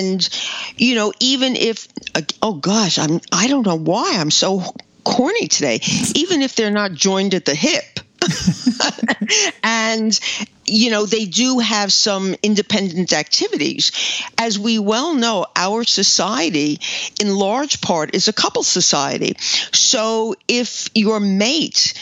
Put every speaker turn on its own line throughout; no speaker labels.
and you know even if oh gosh i'm i don't know why i'm so corny today. Even if they're not joined at the hip. And you know they do have some independent activities. As we well know our society in large part is a couple society. So if your mate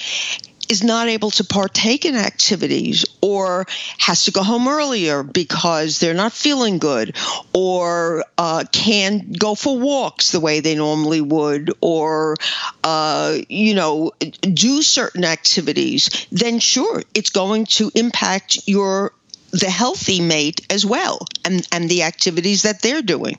is not able to partake in activities or has to go home earlier because they're not feeling good or uh, can't go for walks the way they normally would or uh, you know do certain activities then sure it's going to impact your the healthy mate as well and and the activities that they're doing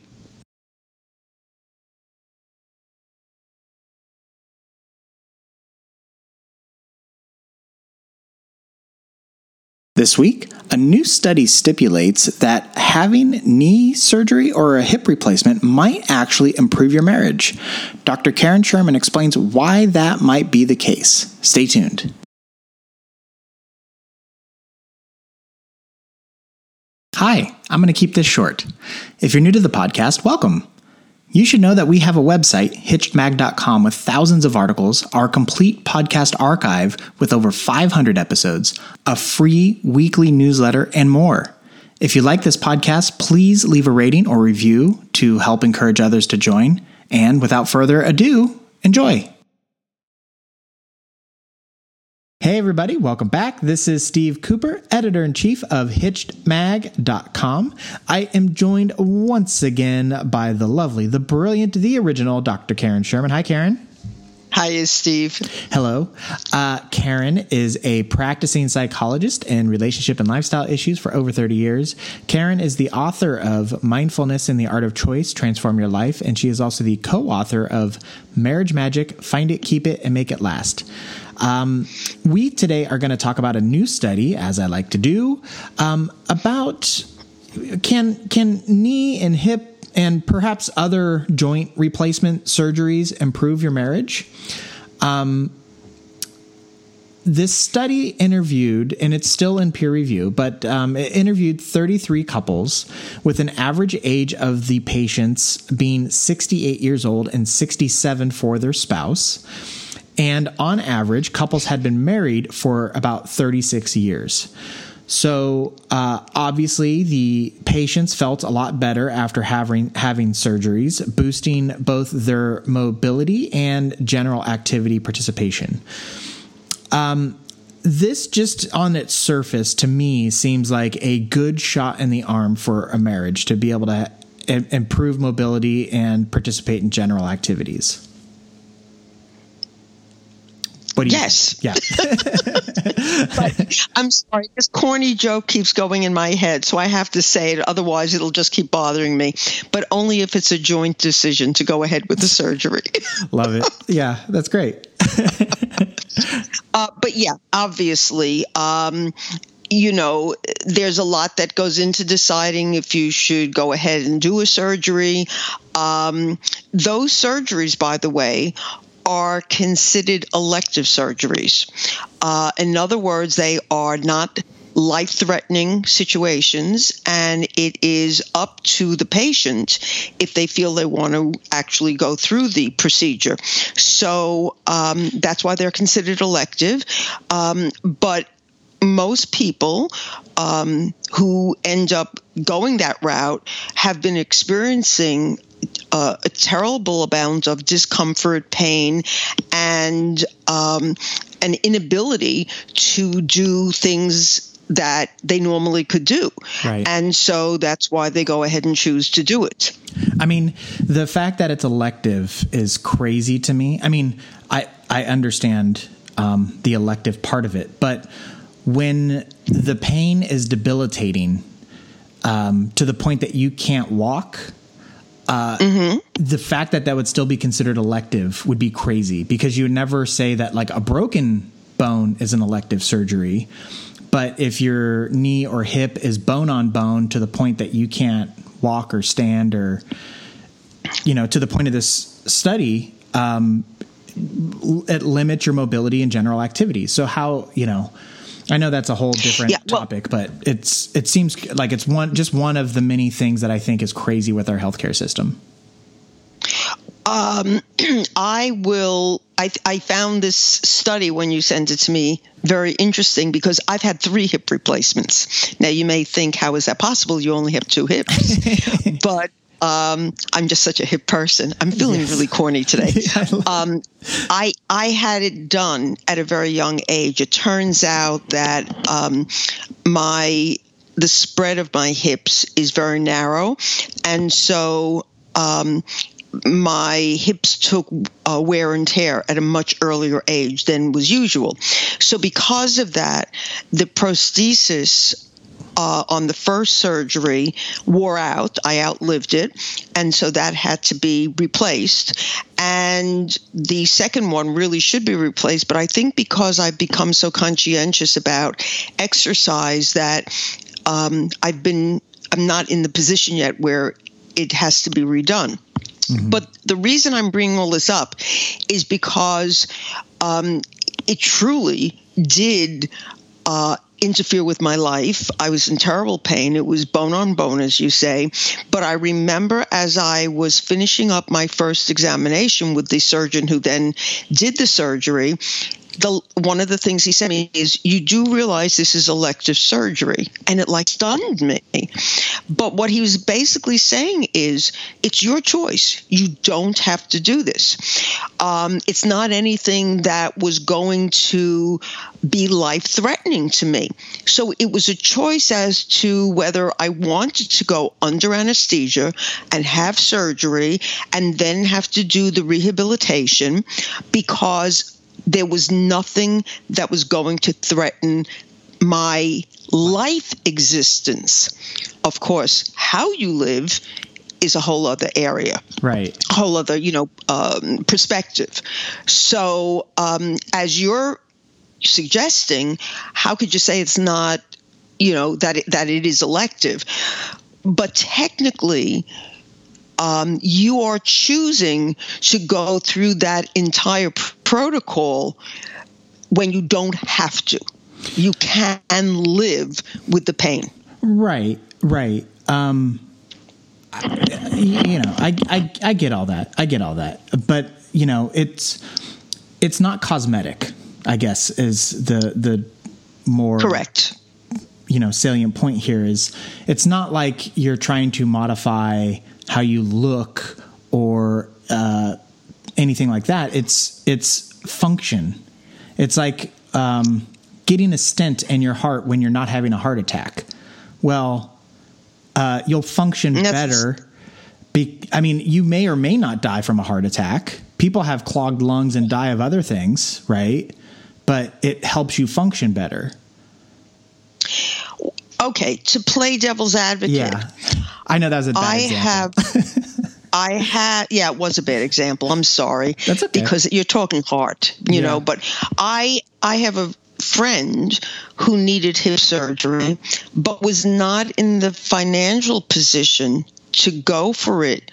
This week, a new study stipulates that having knee surgery or a hip replacement might actually improve your marriage. Dr. Karen Sherman explains why that might be the case. Stay tuned. Hi, I'm going to keep this short. If you're new to the podcast, welcome. You should know that we have a website, hitchedmag.com, with thousands of articles, our complete podcast archive with over 500 episodes, a free weekly newsletter, and more. If you like this podcast, please leave a rating or review to help encourage others to join. And without further ado, enjoy. Hey, everybody, welcome back. This is Steve Cooper, editor in chief of HitchedMag.com. I am joined once again by the lovely, the brilliant, the original Dr. Karen Sherman. Hi, Karen.
Hi, Steve.
Hello. Uh, Karen is a practicing psychologist in relationship and lifestyle issues for over 30 years. Karen is the author of Mindfulness and the Art of Choice Transform Your Life, and she is also the co author of Marriage Magic Find It, Keep It, and Make It Last. Um, we today are going to talk about a new study, as I like to do, um, about can can knee and hip and perhaps other joint replacement surgeries improve your marriage. Um, this study interviewed, and it's still in peer review, but um, it interviewed 33 couples with an average age of the patients being 68 years old and 67 for their spouse. And on average, couples had been married for about 36 years. So uh, obviously, the patients felt a lot better after having having surgeries, boosting both their mobility and general activity participation. Um, this just on its surface to me seems like a good shot in the arm for a marriage to be able to improve mobility and participate in general activities.
What do you yes.
Think?
Yeah. but I'm sorry, this corny joke keeps going in my head, so I have to say it. Otherwise, it'll just keep bothering me. But only if it's a joint decision to go ahead with the surgery.
Love it. Yeah, that's great.
uh, but yeah, obviously, um, you know, there's a lot that goes into deciding if you should go ahead and do a surgery. Um, those surgeries, by the way, are considered elective surgeries. Uh, in other words, they are not life threatening situations, and it is up to the patient if they feel they want to actually go through the procedure. So um, that's why they're considered elective. Um, but most people um, who end up going that route have been experiencing uh, a terrible amount of discomfort, pain, and um, an inability to do things that they normally could do. Right. And so that's why they go ahead and choose to do it.
I mean, the fact that it's elective is crazy to me. I mean, I, I understand um, the elective part of it, but when the pain is debilitating um, to the point that you can't walk, mm-hmm. the fact that that would still be considered elective would be crazy because you would never say that like a broken bone is an elective surgery. But if your knee or hip is bone on bone to the point that you can't walk or stand or, you know, to the point of this study, um, it limits your mobility and general activity. So how, you know, I know that's a whole different yeah, well, topic, but it's it seems like it's one just one of the many things that I think is crazy with our healthcare system.
Um, I will. I, I found this study when you sent it to me very interesting because I've had three hip replacements. Now you may think, how is that possible? You only have two hips, but um, I'm just such a hip person. I'm feeling yes. really corny today. um, I I had it done at a very young age. It turns out that um, my the spread of my hips is very narrow, and so um, my hips took uh, wear and tear at a much earlier age than was usual. So, because of that, the prosthesis uh, on the first surgery wore out. I outlived it. And so that had to be replaced. And the second one really should be replaced. But I think because I've become so conscientious about exercise that um, I've been, I'm not in the position yet where it has to be redone. Mm-hmm. But the reason I'm bringing all this up is because um, it truly did uh, interfere with my life. I was in terrible pain. It was bone on bone, as you say. But I remember as I was finishing up my first examination with the surgeon who then did the surgery, the one of the things he said to me is, "You do realize this is elective surgery," and it like stunned me. But what he was basically saying is, "It's your choice. You don't have to do this. Um, it's not anything that was going to be life threatening to me. So it was a choice as to whether I wanted to go under anesthesia and have surgery and then have to do the rehabilitation because." There was nothing that was going to threaten my life existence. Of course, how you live is a whole other area,
right?
A whole other, you know, um, perspective. So, um, as you're suggesting, how could you say it's not, you know, that it, that it is elective? But technically, um, you are choosing to go through that entire pr- protocol when you don't have to. You can live with the pain.
Right, right. Um, you know, I, I, I get all that. I get all that. But, you know, it's, it's not cosmetic, I guess, is the, the more
correct
you know salient point here is it's not like you're trying to modify how you look or uh, anything like that. It's it's function. It's like um, getting a stent in your heart when you're not having a heart attack. Well, uh, you'll function That's, better. Be, I mean, you may or may not die from a heart attack. People have clogged lungs and die of other things, right? But it helps you function better.
Okay, to play devil's advocate.
Yeah. I know that was a bad I example.
have I had yeah, it was a bad example. I'm sorry.
That's okay.
Because you're talking heart, you yeah. know, but I I have a friend who needed hip surgery but was not in the financial position to go for it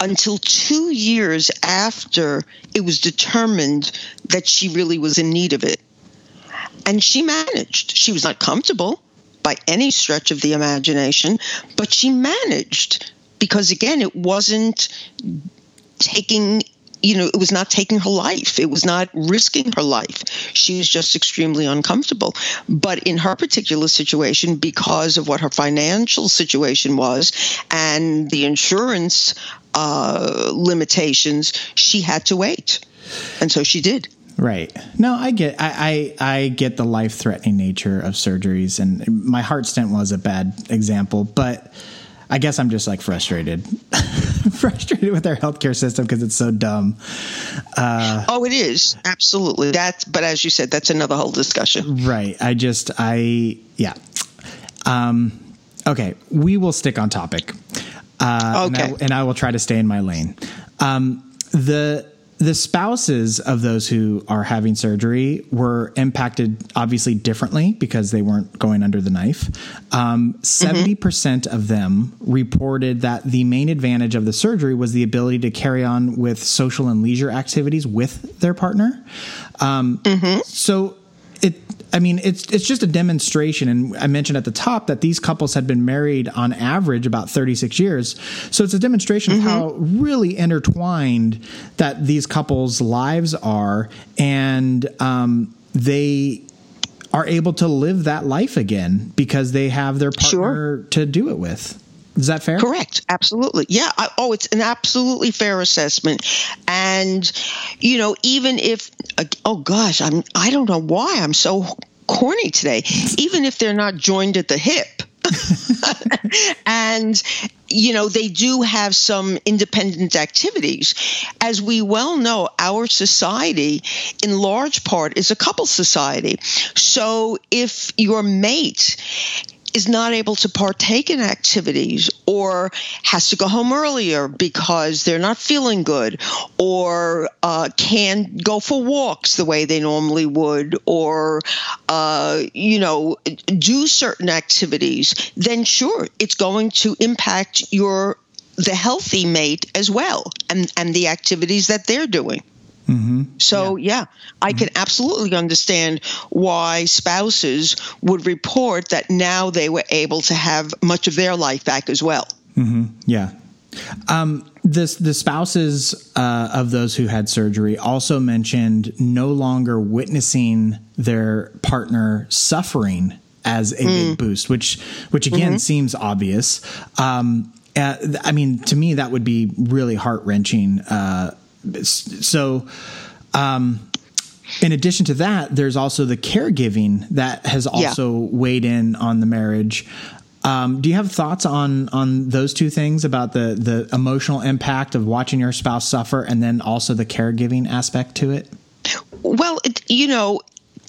until 2 years after it was determined that she really was in need of it. And she managed. She was not comfortable by any stretch of the imagination, but she managed because, again, it wasn't taking you know, it was not taking her life. It was not risking her life. She was just extremely uncomfortable. But in her particular situation, because of what her financial situation was and the insurance uh, limitations, she had to wait. And so she did.
Right. No, I get I, I, I get the life threatening nature of surgeries and my heart stent was a bad example, but I guess I'm just like frustrated. frustrated with our healthcare system because it's so dumb.
Uh, oh, it is. Absolutely. That's but as you said, that's another whole discussion.
Right. I just I yeah. Um okay, we will stick on topic. Uh, okay. And I, and I will try to stay in my lane. Um, the the spouses of those who are having surgery were impacted obviously differently because they weren't going under the knife. Um, 70% mm-hmm. of them reported that the main advantage of the surgery was the ability to carry on with social and leisure activities with their partner. Um, mm-hmm. So it I mean, it's it's just a demonstration, and I mentioned at the top that these couples had been married on average about 36 years. So it's a demonstration mm-hmm. of how really intertwined that these couples' lives are, and um, they are able to live that life again because they have their partner sure. to do it with. Is that fair?
Correct. Absolutely. Yeah. I, oh, it's an absolutely fair assessment. And, you know, even if, uh, oh gosh, I'm, I don't know why I'm so corny today. Even if they're not joined at the hip, and you know they do have some independent activities as we well know our society in large part is a couple society so if your mate is not able to partake in activities or has to go home earlier because they're not feeling good or uh, can't go for walks the way they normally would or uh, you know do certain activities then sure it's going to impact your the healthy mate as well and and the activities that they're doing Mm-hmm. So, yeah, yeah I mm-hmm. can absolutely understand why spouses would report that now they were able to have much of their life back as well.
Mm-hmm. Yeah. Um, this, the spouses uh, of those who had surgery also mentioned no longer witnessing their partner suffering as a mm. big boost, which which again mm-hmm. seems obvious. Um, uh, I mean, to me, that would be really heart wrenching. Uh, so um, in addition to that, there's also the caregiving that has also yeah. weighed in on the marriage. Um, do you have thoughts on on those two things about the the emotional impact of watching your spouse suffer, and then also the caregiving aspect to it?
Well, it, you know,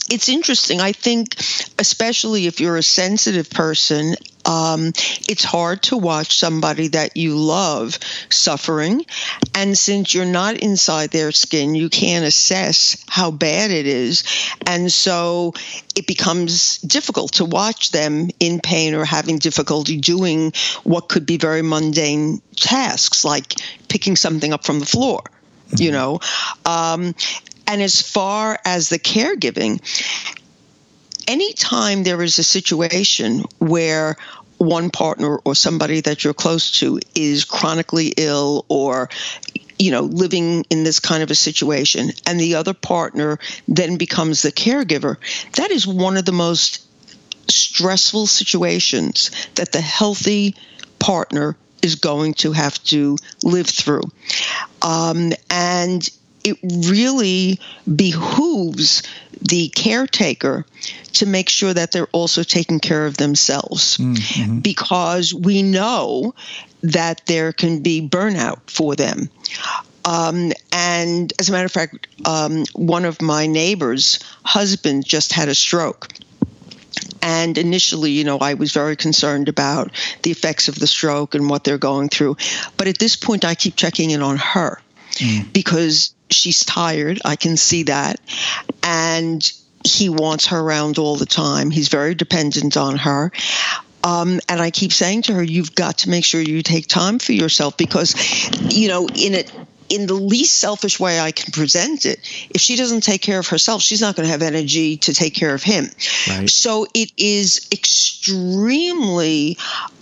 it's interesting. I think, especially if you're a sensitive person, um, it's hard to watch somebody that you love suffering. And since you're not inside their skin, you can't assess how bad it is. And so it becomes difficult to watch them in pain or having difficulty doing what could be very mundane tasks like picking something up from the floor you know um, and as far as the caregiving, anytime there is a situation where one partner or somebody that you're close to is chronically ill or you know living in this kind of a situation and the other partner then becomes the caregiver that is one of the most stressful situations that the healthy partner is going to have to live through. Um, and it really behooves the caretaker to make sure that they're also taking care of themselves mm-hmm. because we know that there can be burnout for them. Um, and as a matter of fact, um, one of my neighbors' husband just had a stroke. And initially, you know, I was very concerned about the effects of the stroke and what they're going through. But at this point, I keep checking in on her mm. because she's tired. I can see that. And he wants her around all the time. He's very dependent on her. Um, and I keep saying to her, you've got to make sure you take time for yourself because, you know, in it, in the least selfish way I can present it, if she doesn't take care of herself, she's not going to have energy to take care of him. Right. So it is extremely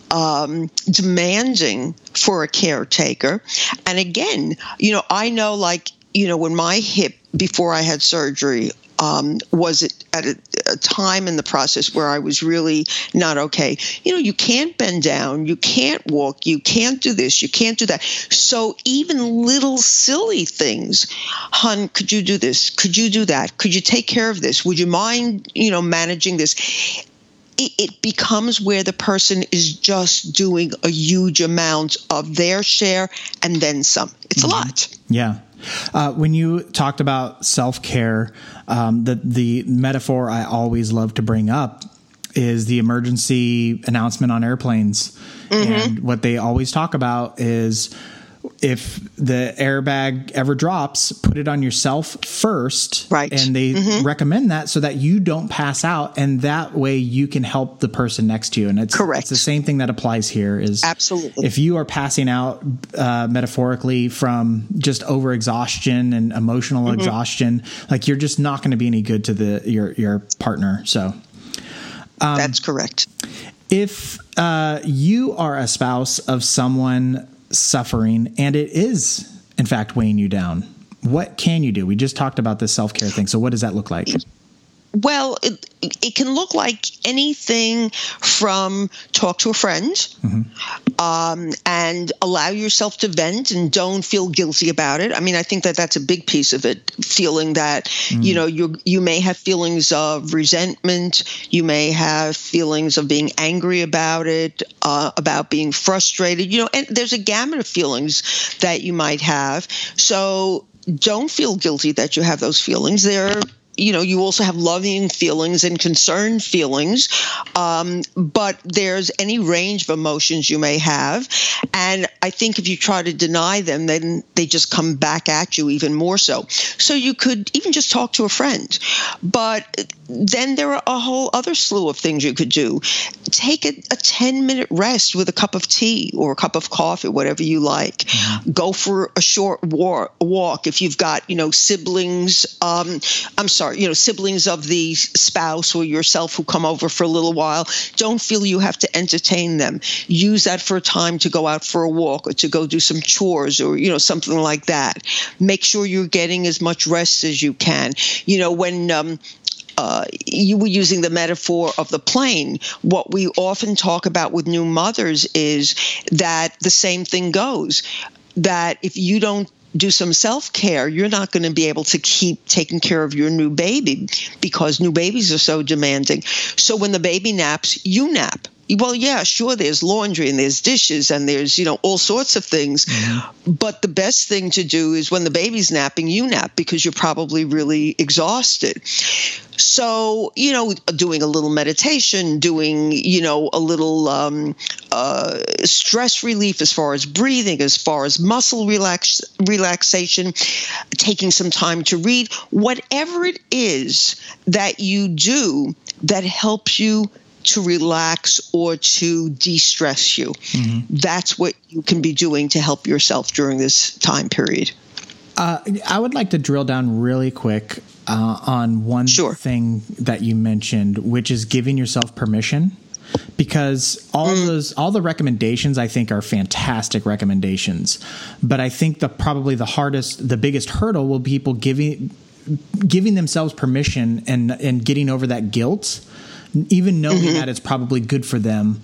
um, demanding for a caretaker. And again, you know, I know like, you know, when my hip before I had surgery, um, was it at a, a, time in the process where I was really not okay. You know, you can't bend down, you can't walk, you can't do this, you can't do that. So even little silly things, hun, could you do this? Could you do that? Could you take care of this? Would you mind, you know, managing this? it, becomes where the person is just doing a huge amount of their share and then some. It's mm-hmm. a lot.
Yeah. Uh, when you talked about self care, um, the the metaphor I always love to bring up is the emergency announcement on airplanes, mm-hmm. and what they always talk about is if the airbag ever drops, put it on yourself first.
Right.
And they mm-hmm. recommend that so that you don't pass out. And that way you can help the person next to you. And it's,
Correct.
it's the same thing that applies here is
absolutely
if you are passing out uh, metaphorically from just over exhaustion and emotional mm-hmm. exhaustion, like you're just not going to be any good to the, your, your partner. So
um, that's correct.
If uh, you are a spouse of someone suffering and it is, in fact, weighing you down, what can you do? We just talked about this self care thing. So, what does that look like?
Well, it, it can look like anything from talk to a friend mm-hmm. um, and allow yourself to vent and don't feel guilty about it. I mean, I think that that's a big piece of it. Feeling that mm. you know you you may have feelings of resentment, you may have feelings of being angry about it, uh, about being frustrated. You know, and there's a gamut of feelings that you might have. So don't feel guilty that you have those feelings. They're you know, you also have loving feelings and concerned feelings, um, but there's any range of emotions you may have. And I think if you try to deny them, then they just come back at you even more so. So you could even just talk to a friend. But then there are a whole other slew of things you could do. Take a, a 10 minute rest with a cup of tea or a cup of coffee, whatever you like. Mm-hmm. Go for a short war, walk if you've got, you know, siblings. Um, I'm sorry sorry, you know, siblings of the spouse or yourself who come over for a little while, don't feel you have to entertain them. Use that for a time to go out for a walk or to go do some chores or, you know, something like that. Make sure you're getting as much rest as you can. You know, when, um, uh, you were using the metaphor of the plane. What we often talk about with new mothers is that the same thing goes. That if you don't do some self care, you're not going to be able to keep taking care of your new baby because new babies are so demanding. So when the baby naps, you nap well, yeah, sure, there's laundry and there's dishes and there's, you know, all sorts of things. Mm-hmm. But the best thing to do is when the baby's napping, you nap because you're probably really exhausted. So, you know, doing a little meditation, doing, you know, a little um, uh, stress relief as far as breathing, as far as muscle relax- relaxation, taking some time to read, whatever it is that you do that helps you to relax or to de stress you. Mm-hmm. That's what you can be doing to help yourself during this time period.
Uh, I would like to drill down really quick uh, on one sure. thing that you mentioned, which is giving yourself permission. Because all mm. those, all the recommendations, I think, are fantastic recommendations. But I think the probably the hardest, the biggest hurdle will be people giving giving themselves permission and and getting over that guilt even knowing mm-hmm. that it's probably good for them.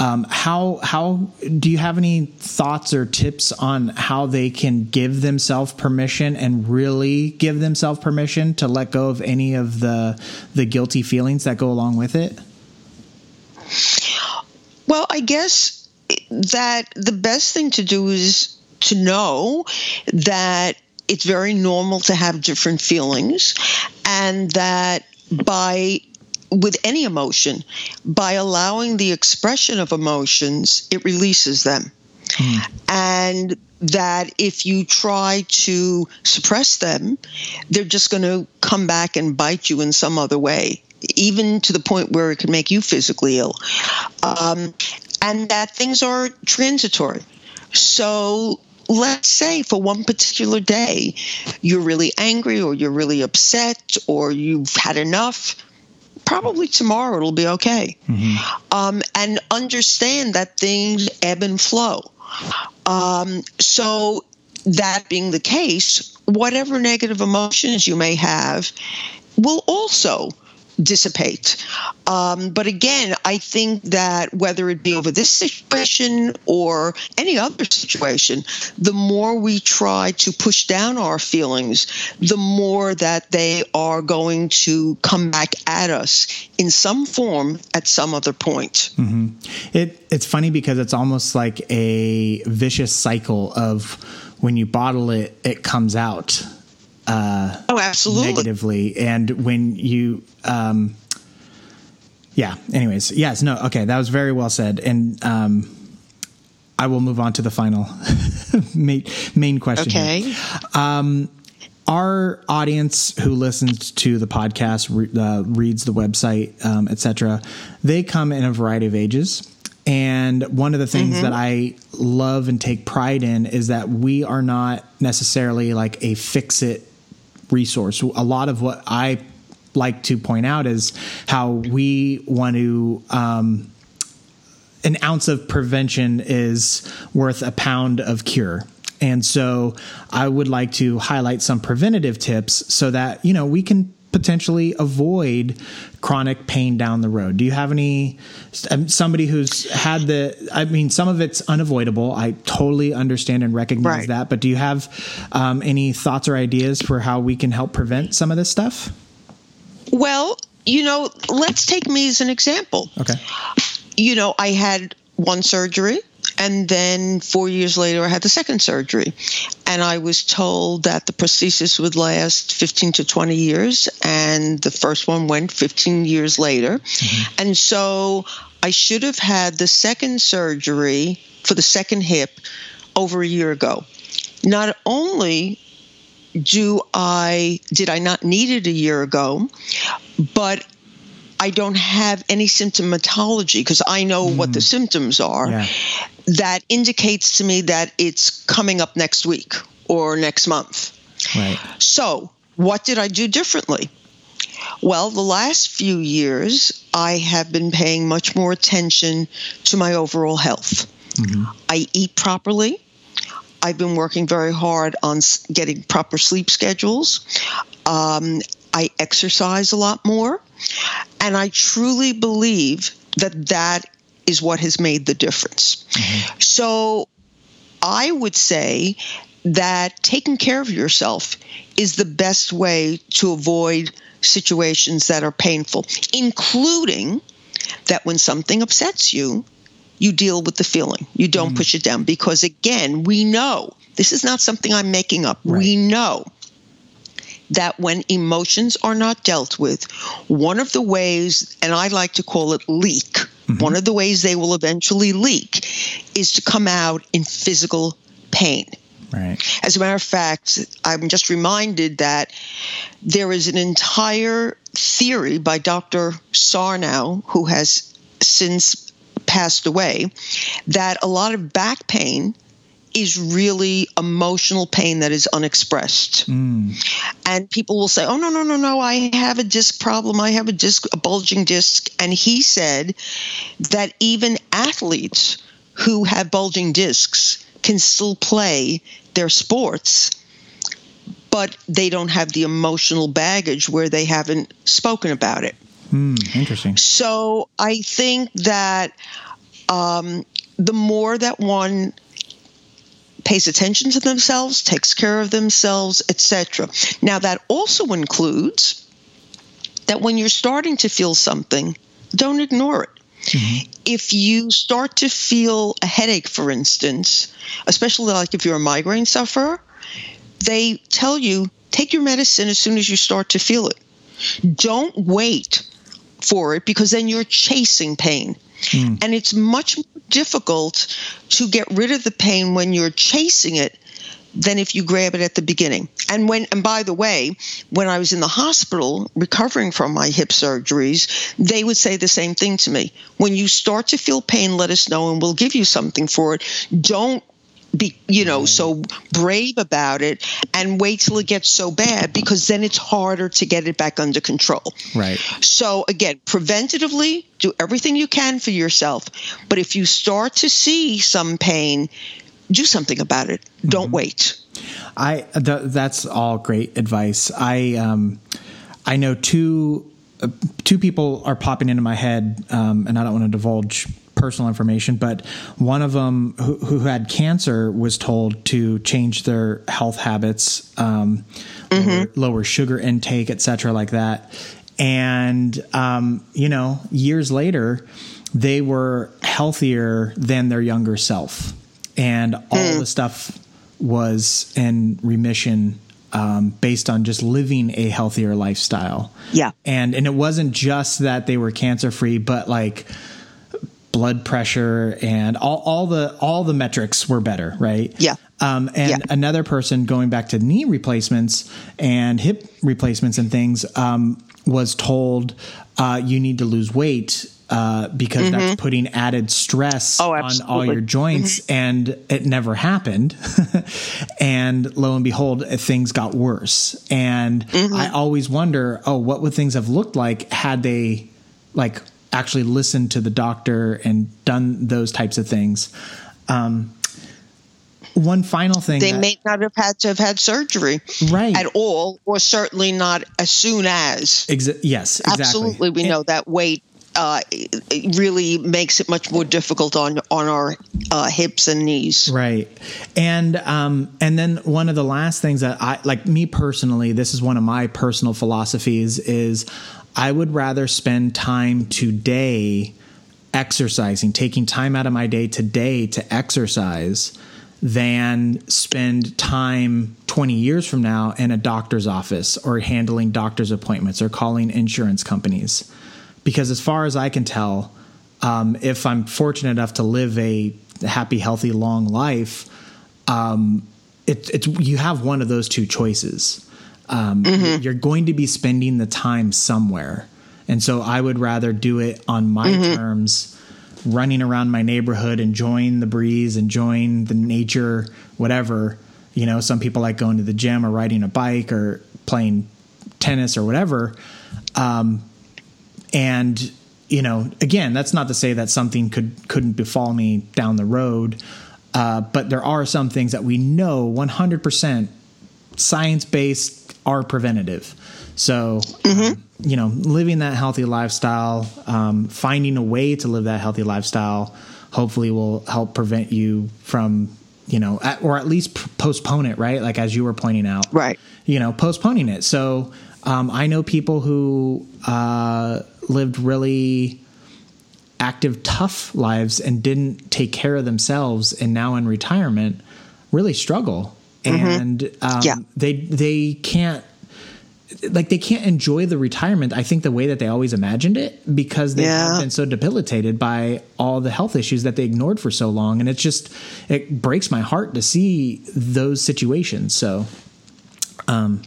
Um, how how do you have any thoughts or tips on how they can give themselves permission and really give themselves permission to let go of any of the the guilty feelings that go along with it?
Well, I guess that the best thing to do is to know that it's very normal to have different feelings and that by with any emotion, by allowing the expression of emotions, it releases them. Mm. And that if you try to suppress them, they're just going to come back and bite you in some other way, even to the point where it can make you physically ill. Um, and that things are transitory. So let's say for one particular day, you're really angry or you're really upset or you've had enough probably tomorrow it'll be okay. Mm-hmm. Um, and understand that things ebb and flow. Um, so, that being the case, whatever negative emotions you may have will also dissipate. Um, but again, I think that whether it be over this situation or any other situation, the more we try to push down our feelings, the more that they are going to come back at us in some form at some other point.
Mm-hmm. It, it's funny because it's almost like a vicious cycle of when you bottle it, it comes out
uh, oh, absolutely
negatively. And when you, um, yeah. Anyways, yes, no, okay, that was very well said. And um, I will move on to the final main, main question.
Okay.
Um, our audience who listens to the podcast, re- uh, reads the website, um, etc., they come in a variety of ages. And one of the things mm-hmm. that I love and take pride in is that we are not necessarily like a fix it resource. A lot of what I like to point out is how we want to. Um, an ounce of prevention is worth a pound of cure. And so I would like to highlight some preventative tips so that, you know, we can potentially avoid chronic pain down the road. Do you have any um, somebody who's had the I mean some of it's unavoidable. I totally understand and recognize right. that, but do you have um, any thoughts or ideas for how we can help prevent some of this stuff?
Well, you know, let's take me as an example.
Okay.
You know, I had one surgery and then four years later, I had the second surgery. And I was told that the prosthesis would last 15 to 20 years. And the first one went 15 years later. Mm-hmm. And so I should have had the second surgery for the second hip over a year ago. Not only do I did I not need it a year ago, but I don't have any symptomatology because I know mm. what the symptoms are. Yeah. That indicates to me that it's coming up next week or next month.
Right.
So, what did I do differently? Well, the last few years, I have been paying much more attention to my overall health. Mm-hmm. I eat properly. I've been working very hard on getting proper sleep schedules. Um, I exercise a lot more. And I truly believe that that is what has made the difference. Mm-hmm. So I would say that taking care of yourself is the best way to avoid situations that are painful, including that when something upsets you, you deal with the feeling. You don't mm. push it down because, again, we know this is not something I'm making up. Right. We know that when emotions are not dealt with, one of the ways, and I like to call it leak, mm-hmm. one of the ways they will eventually leak is to come out in physical pain.
Right.
As a matter of fact, I'm just reminded that there is an entire theory by Dr. Sarno, who has since passed away, that a lot of back pain is really emotional pain that is unexpressed. Mm. And people will say, "Oh no, no, no, no, I have a disc problem. I have a disc a bulging disc." And he said that even athletes who have bulging discs can still play their sports but they don't have the emotional baggage where they haven't spoken about it.
Mm, interesting.
So I think that um, the more that one pays attention to themselves, takes care of themselves, etc. Now, that also includes that when you're starting to feel something, don't ignore it. Mm-hmm. If you start to feel a headache, for instance, especially like if you're a migraine sufferer, they tell you take your medicine as soon as you start to feel it. Don't wait for it because then you're chasing pain. Mm. And it's much more difficult to get rid of the pain when you're chasing it than if you grab it at the beginning. And when and by the way, when I was in the hospital recovering from my hip surgeries, they would say the same thing to me. When you start to feel pain, let us know and we'll give you something for it. Don't be you know so brave about it and wait till it gets so bad because then it's harder to get it back under control.
Right.
So again preventatively do everything you can for yourself. But if you start to see some pain do something about it. Don't mm-hmm. wait.
I th- that's all great advice. I um i know two uh, two people are popping into my head um, and i don't want to divulge personal information, but one of them who, who had cancer was told to change their health habits, um, mm-hmm. lower, lower, sugar intake, etc., like that. And um, you know, years later, they were healthier than their younger self, and all mm. the stuff was in remission um, based on just living a healthier lifestyle.
Yeah.
And and it wasn't just that they were cancer free, but like blood pressure and all, all the all the metrics were better, right?
Yeah.
Um, and
Yeah.
another person going back to knee replacements and hip replacements and things um, was told uh, you need to lose weight uh, because that's putting added stress
Mm-hmm. Oh,
on all your joints, and it never happened. and lo and behold, things got worse. And
Mm-hmm.
I always wonder, oh, what would things have looked like had they like actually listened to the doctor and done those types of things? Um, one final thing
They
that-
may not have had to have had surgery
right
at all, or certainly not as soon as.
Exa- yes exactly
Absolutely, we know that weight uh, it really makes it much more difficult on on our uh, hips and knees.
Right. And um and then one of the last things that I like me personally, this is one of my personal philosophies is I would rather spend time today exercising, taking time out of my day today to exercise than spend time 20 years from now in a doctor's office or handling doctor's appointments or calling insurance companies. Because as far as I can tell, um, if I'm fortunate enough to live a happy, healthy, long life, um, it, it's you have one of those two choices. Um, You're going to be spending the time somewhere, and so I would rather do it on my terms, running around my neighborhood, enjoying the breeze, enjoying the nature, whatever. You know, some people like going to the gym or riding a bike or playing tennis or whatever. Um, and you know again that's not to say that something could couldn't befall me down the road uh, but there are some things that we know 100% science based are preventative. So um, you know living that healthy lifestyle um, finding a way to live that healthy lifestyle hopefully will help prevent you from you know at, or at least p- postpone it right? Like as you were pointing out.
Right.
you know, postponing it. So um, I know people who uh, lived really active, tough lives and didn't take care of themselves, and now in retirement really struggle, and um,
Mm-hmm. Yeah.
they they can't. Like they can't enjoy the retirement, I think the way that they always imagined it because they've
Yeah.
been so debilitated by all the health issues that they ignored for so long, and it's just it breaks my heart to see those situations. So, um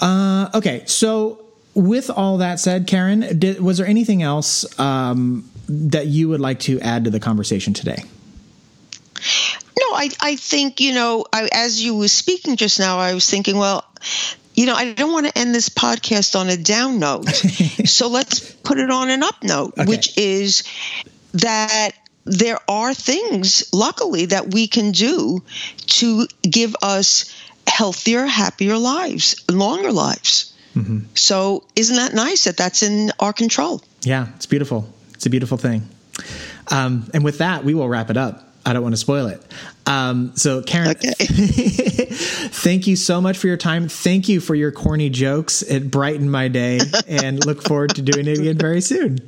uh, okay, so with all that said, Karen, did, was there anything else um, that you would like to add to the conversation today?
I, I think, you know, I, as you were speaking just now, I was thinking, well, you know, I don't want to end this podcast on a down note. so let's put it on an up note,
Okay.
which is that there are things, luckily, that we can do to give us healthier, happier lives, longer lives. So isn't that nice that that's in our control?
Yeah, it's beautiful. It's a beautiful thing. Um, and with that, we will wrap it up. I don't want to spoil it. Um, so, Karen,
Okay.
thank you so much for your time. Thank you for your corny jokes. It brightened my day, and look forward to doing it again very soon.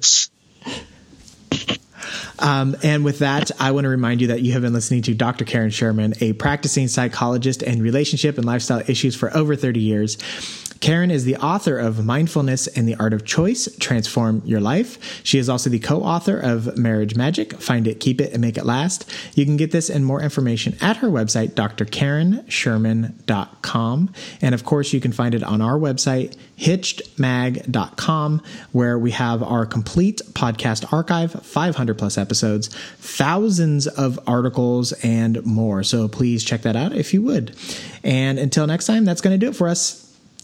Um, and with that, I want to remind you that you have been listening to Dr. Karen Sherman, a practicing psychologist and relationship and lifestyle issues for over 30 years. Karen is the author of Mindfulness and the Art of Choice Transform Your Life. She is also the co author of Marriage Magic Find It, Keep It, and Make It Last. You can get this and more information at her website, drkarensherman.com. And of course, you can find it on our website, hitchedmag.com, where we have our complete podcast archive, 500 plus episodes, thousands of articles, and more. So please check that out if you would. And until next time, that's going to do it for us.